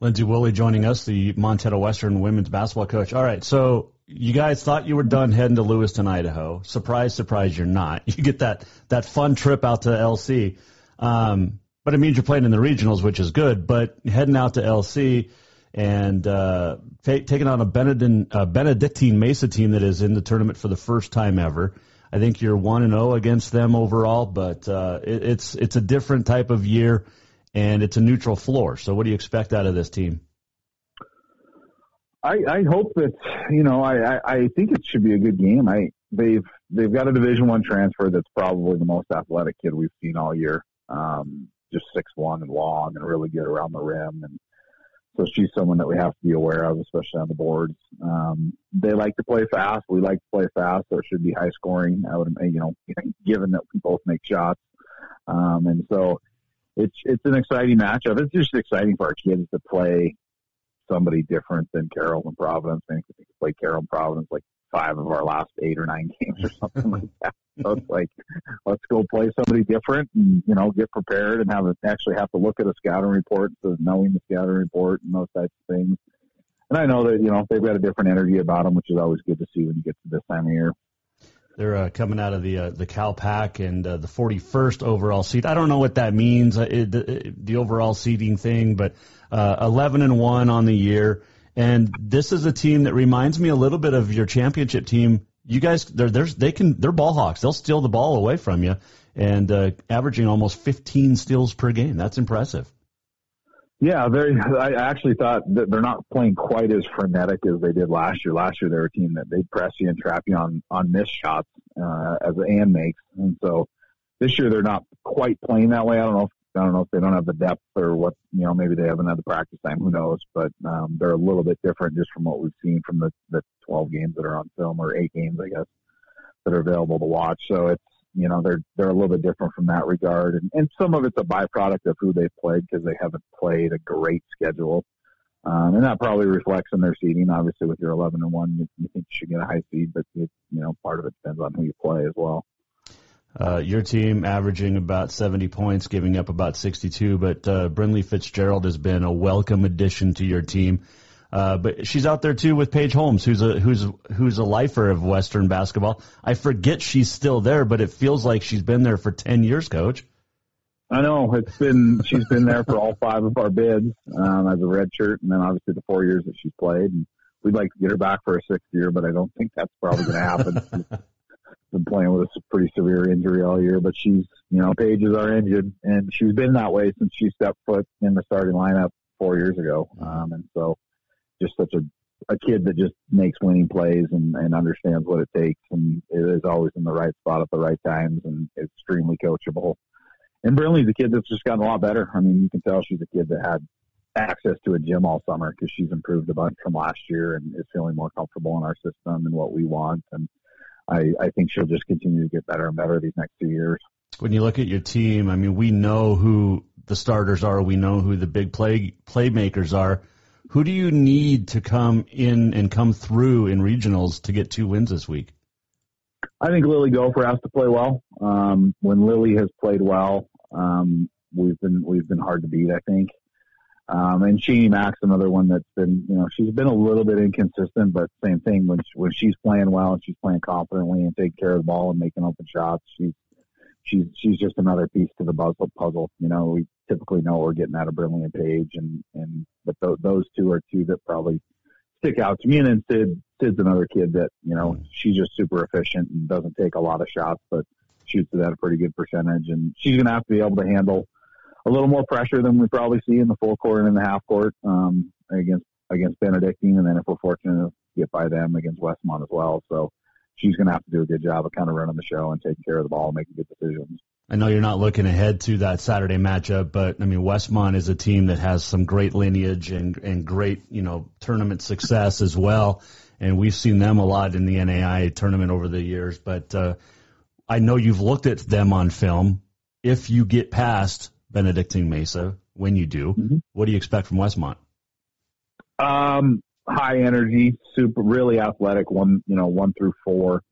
Lindsay Woolley joining us, the Montana Western women's basketball coach. All right, so you guys thought you were done heading to Lewiston, Idaho. Surprise, surprise, you're not. You get that that fun trip out to LC, um, but it means you're playing in the regionals, which is good. But heading out to LC and uh, t- taking on a Benedictine, uh, Benedictine Mesa team that is in the tournament for the first time ever. I think you're one and zero against them overall, but uh, it, it's it's a different type of year and it's a neutral floor. So, what do you expect out of this team? I, I hope that you know I, I, I think it should be a good game. I they've they've got a Division One transfer that's probably the most athletic kid we've seen all year. Um, just six one and long and really good around the rim, and so she's someone that we have to be aware of, especially on the boards. Um, they like to play fast. We like to play fast, it should be high scoring. I would, you know, given that we both make shots, um, and so it's it's an exciting matchup. It's just exciting for our kids to play somebody different than Carroll and Providence. I think we can play Carroll and Providence like five of our last eight or nine games or something like that. So it's like, let's go play somebody different and, you know, get prepared and have a, actually have to look at a scouting report, so knowing the scouting report and those types of things. And I know that, you know, they've got a different energy about them, which is always good to see when you get to this time of year. They're uh, coming out of the uh, the Cal Pac and uh, the 41st overall seed. I don't know what that means, uh, it, the, the overall seeding thing, but uh, 11 and one on the year. And this is a team that reminds me a little bit of your championship team. You guys, they're, they're they can they're ball hawks. They'll steal the ball away from you, and uh, averaging almost 15 steals per game. That's impressive. Yeah, they. I actually thought that they're not playing quite as frenetic as they did last year. Last year, they were a team that they press you and trap you on on missed shots uh, as and makes, and so this year they're not quite playing that way. I don't know. If, I don't know if they don't have the depth or what. You know, maybe they haven't had the practice time. Who knows? But um, they're a little bit different just from what we've seen from the the 12 games that are on film or eight games, I guess, that are available to watch. So it's you know they're they're a little bit different from that regard, and, and some of it's a byproduct of who they've played because they haven't played a great schedule, um, and that probably reflects in their seeding. Obviously, with your 11 and one, you, you think you should get a high seed, but it, you know part of it depends on who you play as well. Uh, your team averaging about 70 points, giving up about 62, but uh, Brinley Fitzgerald has been a welcome addition to your team. Uh, but she's out there too with Paige Holmes, who's a who's who's a lifer of Western basketball. I forget she's still there, but it feels like she's been there for 10 years, Coach. I know it's been she's been there for all five of our bids um, as a red shirt, and then obviously the four years that she's played. And we'd like to get her back for a sixth year, but I don't think that's probably going to happen. been playing with a pretty severe injury all year, but she's, you know, Paige is our engine, and she's been that way since she stepped foot in the starting lineup four years ago. Um, and so, just such a a kid that just makes winning plays and, and understands what it takes, and is always in the right spot at the right times, and extremely coachable. And Brinley's a kid that's just gotten a lot better. I mean, you can tell she's a kid that had access to a gym all summer because she's improved a bunch from last year and is feeling more comfortable in our system and what we want. And I, I think she'll just continue to get better and better these next two years. When you look at your team, I mean, we know who the starters are. We know who the big play playmakers are. Who do you need to come in and come through in regionals to get two wins this week? I think Lily Gopher has to play well. Um, when Lily has played well, um, we've been we've been hard to beat. I think. Um, and Sheenie Mack's another one that's been, you know, she's been a little bit inconsistent, but same thing when when she's playing well and she's playing confidently and taking care of the ball and making open shots, she's she's she's just another piece to the puzzle. Puzzle, you know, we typically know we're getting out of Brinley and Paige, and and but th- those two are two that probably stick out to me. And then Sid Sid's another kid that you know she's just super efficient and doesn't take a lot of shots, but shoots it at a pretty good percentage, and she's going to have to be able to handle a little more pressure than we probably see in the full court and in the half court um, against against Benedictine, and then if we're fortunate to get by them against Westmont as well. So she's going to have to do a good job of kind of running the show and taking care of the ball and making good decisions. I know you're not looking ahead to that Saturday matchup, but I mean Westmont is a team that has some great lineage and and great you know tournament success as well, and we've seen them a lot in the NAIA tournament over the years. But uh, I know you've looked at them on film. If you get past Benedictine Mesa when you do. Mm-hmm. What do you expect from Westmont? Um, high energy, super, really athletic. One, you know, one through four.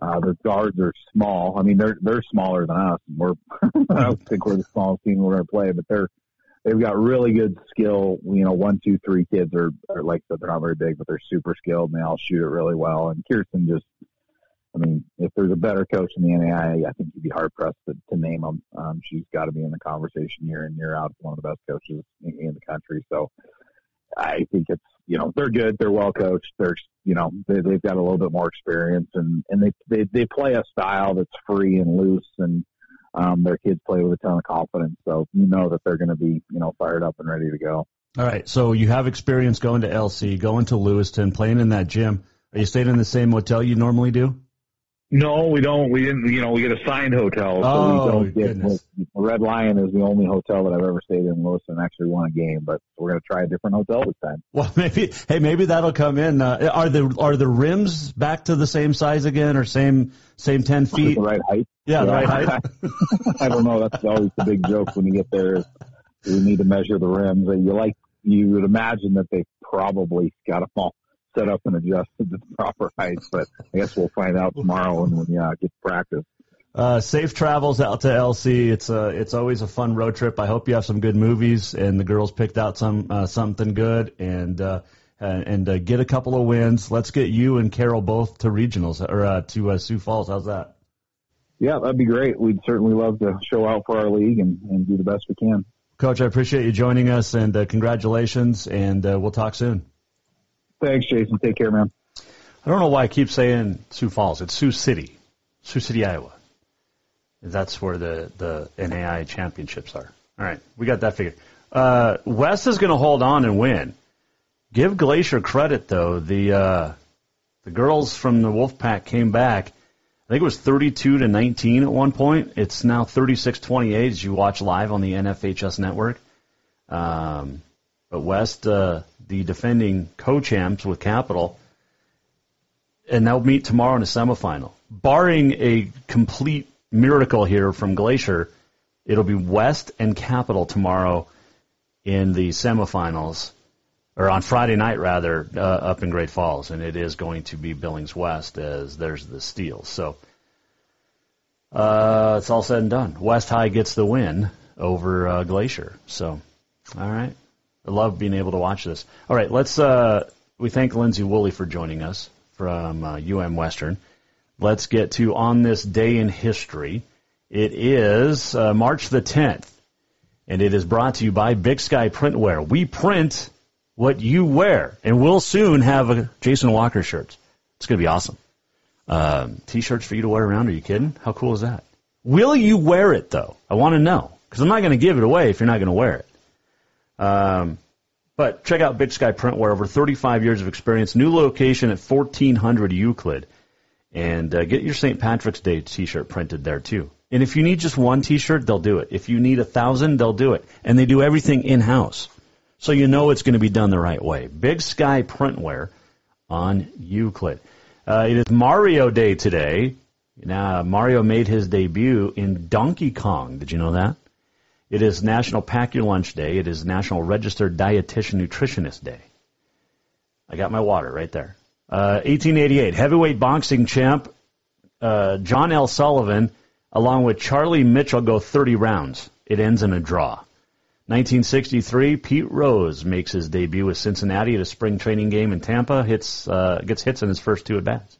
Uh, the guards are small. I mean, they're they're smaller than us. We're I don't think we're the smallest team we're going to play, but they're they've got really good skill. You know, one, two, three kids are, are like said, they're not very big, but they're super skilled and they all shoot it really well. And Kirsten just I mean, if there's a better coach in the NAIA, I think you'd be hard pressed to, to name them. Um, she's got to be in the conversation year in year out. One of the best coaches in, in the country. So I think it's you know they're good. They're well coached. They're you know they, they've got a little bit more experience and and they they they play a style that's free and loose and um, their kids play with a ton of confidence. So you know that they're going to be you know fired up and ready to go. All right. So you have experience going to LC, going to Lewiston, playing in that gym. Are you staying in the same hotel you normally do? No, we don't. We didn't. You know, we get assigned hotels, so oh, we don't get. Goodness. Red Lion is the only hotel that I've ever stayed in. Lewiston actually won a game, but we're going to try a different hotel this time. Well, maybe. Hey, maybe that'll come in. Uh, are the are the rims back to the same size again, or same same ten feet? The right height. Yeah, yeah. the right height. I don't know. That's always the big joke when you get there. we need to measure the rims. You like you would imagine that they probably got them all set up and adjusted to the proper heights. But I guess we'll find out tomorrow when we uh, get to practice. Uh, safe travels out to LC. It's a, it's always a fun road trip. I hope you have some good movies and the girls picked out some, uh, something good and, uh, and, uh, get a couple of wins. Let's get you and Carroll both to regionals or, uh, to, uh, Sioux Falls. How's that? Yeah, that'd be great. We'd certainly love to show out for our league and, and do the best we can. Coach, I appreciate you joining us and, uh, congratulations and, uh, we'll talk soon. Thanks, Jason. Take care, man. I don't know why I keep saying Sioux Falls. It's Sioux City, Sioux City, Iowa. That's where the the NAIA championships are. All right, we got that figured. Uh, West is going to hold on and win. Give Glacier credit though. The uh, the girls from the Wolfpack came back. I think it was 32 to 19 at one point. It's now 36-28 as you watch live on the NFHS network. Um, but West, uh, the defending co-champs with Capital, and they'll meet tomorrow in a semifinal. Barring a complete miracle here from Glacier. It'll be West and Capital tomorrow in the semifinals, or on Friday night rather, uh, up in Great Falls, and it is going to be Billings West as there's the steal. So uh, it's all said and done. West High gets the win over uh, Glacier. So, all right. I love being able to watch this. All right, let's. Uh, we thank Lindsay Woolley for joining us from uh, UM Western. Let's get to on this day in history. It is uh, March the 10th, and it is brought to you by Big Sky Printwear. We print what you wear, and we'll soon have a Jason Walker shirt. It's going to be awesome. Um, t-shirts for you to wear around. Are you kidding? How cool is that? Will you wear it though? I want to know because I'm not going to give it away if you're not going to wear it. Um, but check out Big Sky Printwear. Over 35 years of experience. New location at 1400 Euclid, and uh, get your St. Patrick's Day T-shirt printed there too. And if you need just one T-shirt, they'll do it. If you need a thousand, they'll do it. And they do everything in house, so you know it's going to be done the right way. Big Sky Printwear on Euclid. Uh, it is Mario Day today. Now, Mario made his debut in Donkey Kong. Did you know that? It is National Pack Your Lunch Day. It is National Registered Dietitian Nutritionist Day. I got my water right there. Uh, 1888, heavyweight boxing champ uh, John L. Sullivan, along with Charlie Mitchell, go 30 rounds. It ends in a draw. 1963, Pete Rose makes his debut with Cincinnati at a spring training game in Tampa. Hits uh, gets hits in his first two at bats.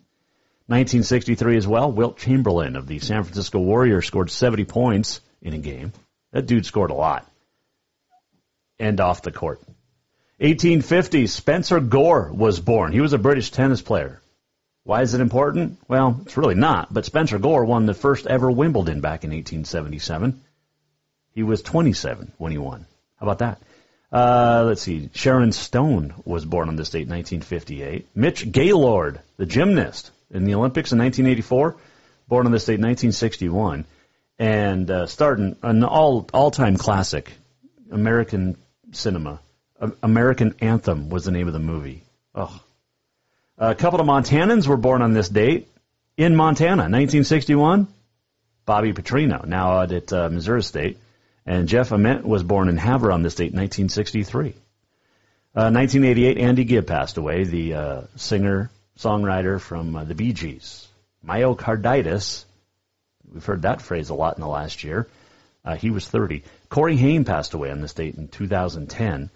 1963 as well. Wilt Chamberlain of the San Francisco Warriors scored 70 points in a game. That dude scored a lot. And off the court. 1850, Spencer Gore was born. He was a British tennis player. Why is it important? Well, it's really not. But Spencer Gore won the first ever Wimbledon back in 1877. He was 27 when he won. How about that? Uh, let's see. Sharon Stone was born on this date, 1958. Mitch Gaylord, the gymnast in the Olympics in 1984, born on this date, 1961. And uh, starting an all all time classic, American cinema. American Anthem was the name of the movie. Oh. A couple of Montanans were born on this date in Montana, 1961. Bobby Petrino, now out at uh, Missouri State. And Jeff Ament was born in Havre on this date, 1963. Uh, 1988, Andy Gibb passed away, the uh, singer, songwriter from uh, the Bee Gees. Myocarditis, we've heard that phrase a lot in the last year. Uh, he was 30. Corey Haim passed away on this date in 2010.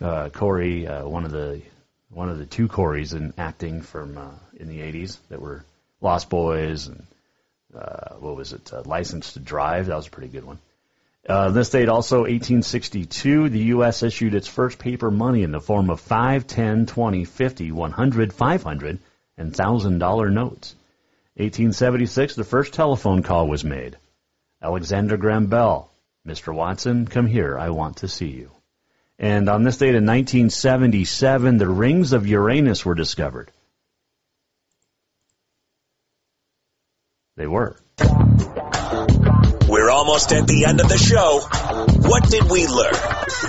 Uh, Corey, uh, one of the one of the two Corys in acting from in the 80s that were Lost Boys and what was it, License to Drive. That was a pretty good one. Uh, this date also 1862, the U.S. issued its first paper money in the form of 5, 10, 20, 50, 100, 500, and $1,000 notes. 1876, the first telephone call was made. Alexander Graham Bell, Mr. Watson, come here, I want to see you. And on this date in 1977, the rings of Uranus were discovered. They were. We're almost at the end of the show. What did we learn?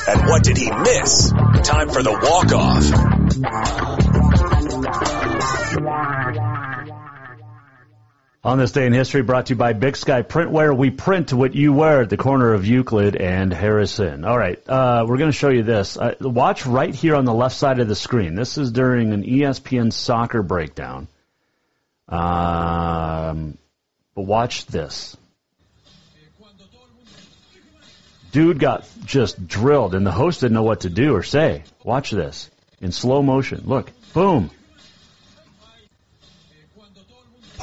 And what did he miss? Time for the walk-off. On this day in history, brought to you by Big Sky Printwear, we print what you wear at the corner of Euclid and Harrison. All right, uh, we're going to show you this. Uh, watch right here on the left side of the screen. This is during an ESPN soccer breakdown. Um, but watch this. Dude got just drilled, and the host didn't know what to do or say. Watch this in slow motion. Look, boom.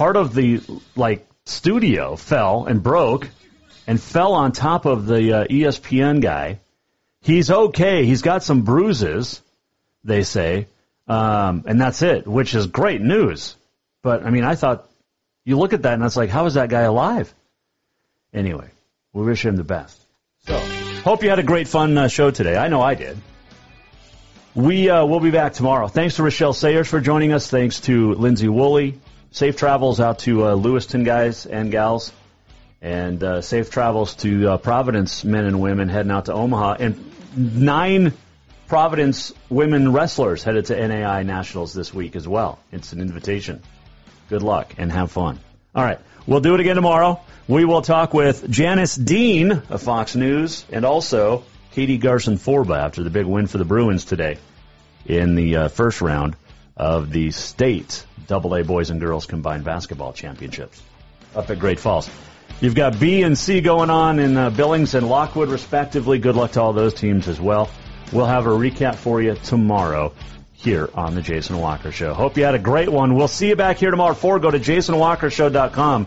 Part of the like studio fell and broke, and fell on top of the uh, ESPN guy. He's okay. He's got some bruises, they say, um, and that's it, which is great news. But I mean, I thought you look at that and it's like, how is that guy alive? Anyway, we wish him the best. So, hope you had a great fun uh, show today. I know I did. We uh, will be back tomorrow. Thanks to Rachelle Sayers for joining us. Thanks to Lindsay Woolley. Safe travels out to uh, Lewiston guys and gals, and uh, safe travels to uh, Providence men and women heading out to Omaha, and nine Providence women wrestlers headed to NAIA Nationals this week as well. It's an invitation. Good luck and have fun. All right, we'll do it again tomorrow. We will talk with Janice Dean of Fox News and also Katie Garson Forba after the big win for the Bruins today in the uh, first round of the state Double A boys and girls combined basketball championships up at Great Falls. You've got B and C going on in uh, Billings and Lockwood, respectively. Good luck to all those teams as well. We'll have a recap for you tomorrow here on the Jason Walker Show. Hope you had a great one. We'll see you back here tomorrow at 4. Go to jasonwalkershow.com